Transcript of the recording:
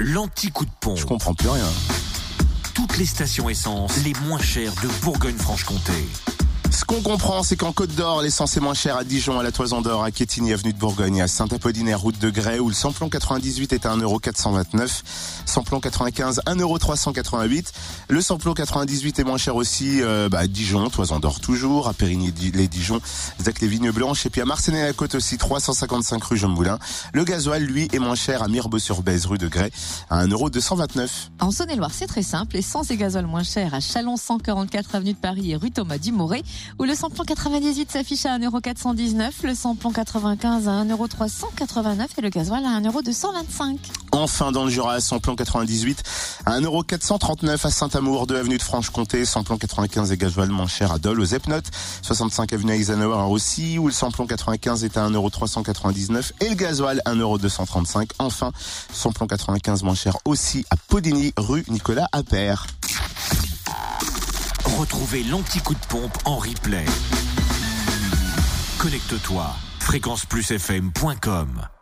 l'anti-coup de pont. Je comprends plus rien. Toutes les stations essence les moins chères de Bourgogne-Franche-Comté. Ce qu'on comprend, c'est qu'en Côte d'Or, l'essence est moins chère à Dijon, à la Toison d'Or, à Quétigny, avenue de Bourgogne, à Saint-Apollinaire, route de Grès, où le samplon 98 est à 1,429€, samplon 95, 1,388€. Le samplon 98 est moins cher aussi euh, bah, à Dijon, Toison d'Or toujours, à Périgny-les-Dijon, Zac les Vignes Blanches, et puis à Marseille-la-Côte aussi, 355 rue Jean Moulin. Le gasoil, lui, est moins cher à Mirbeau-sur-Bèze, rue de Grès, à 1,229€. En Saône-et-Loire, c'est très simple, essence et gasoil moins cher à Chalon 144 avenue de Paris et rue Thomas Dumoré où le samplon 98 s'affiche à 1,419€, le samplon 95 à 1,389€ et le gasoil à 1,225€. Enfin, dans le Jura, samplon 98 à 1,439€ à Saint-Amour, 2 avenue de Franche-Comté, samplon 95 et gasoil moins cher à Dole, aux Epnotes, 65 avenue Eisenhower aussi, où le samplon 95 est à 1,399€ et le gasoil 1,235€. Enfin, samplon 95 moins cher aussi à Podigny, rue Nicolas Appert. Retrouvez l'anti-coup de pompe en replay. Connecte-toi fréquenceplusfm.com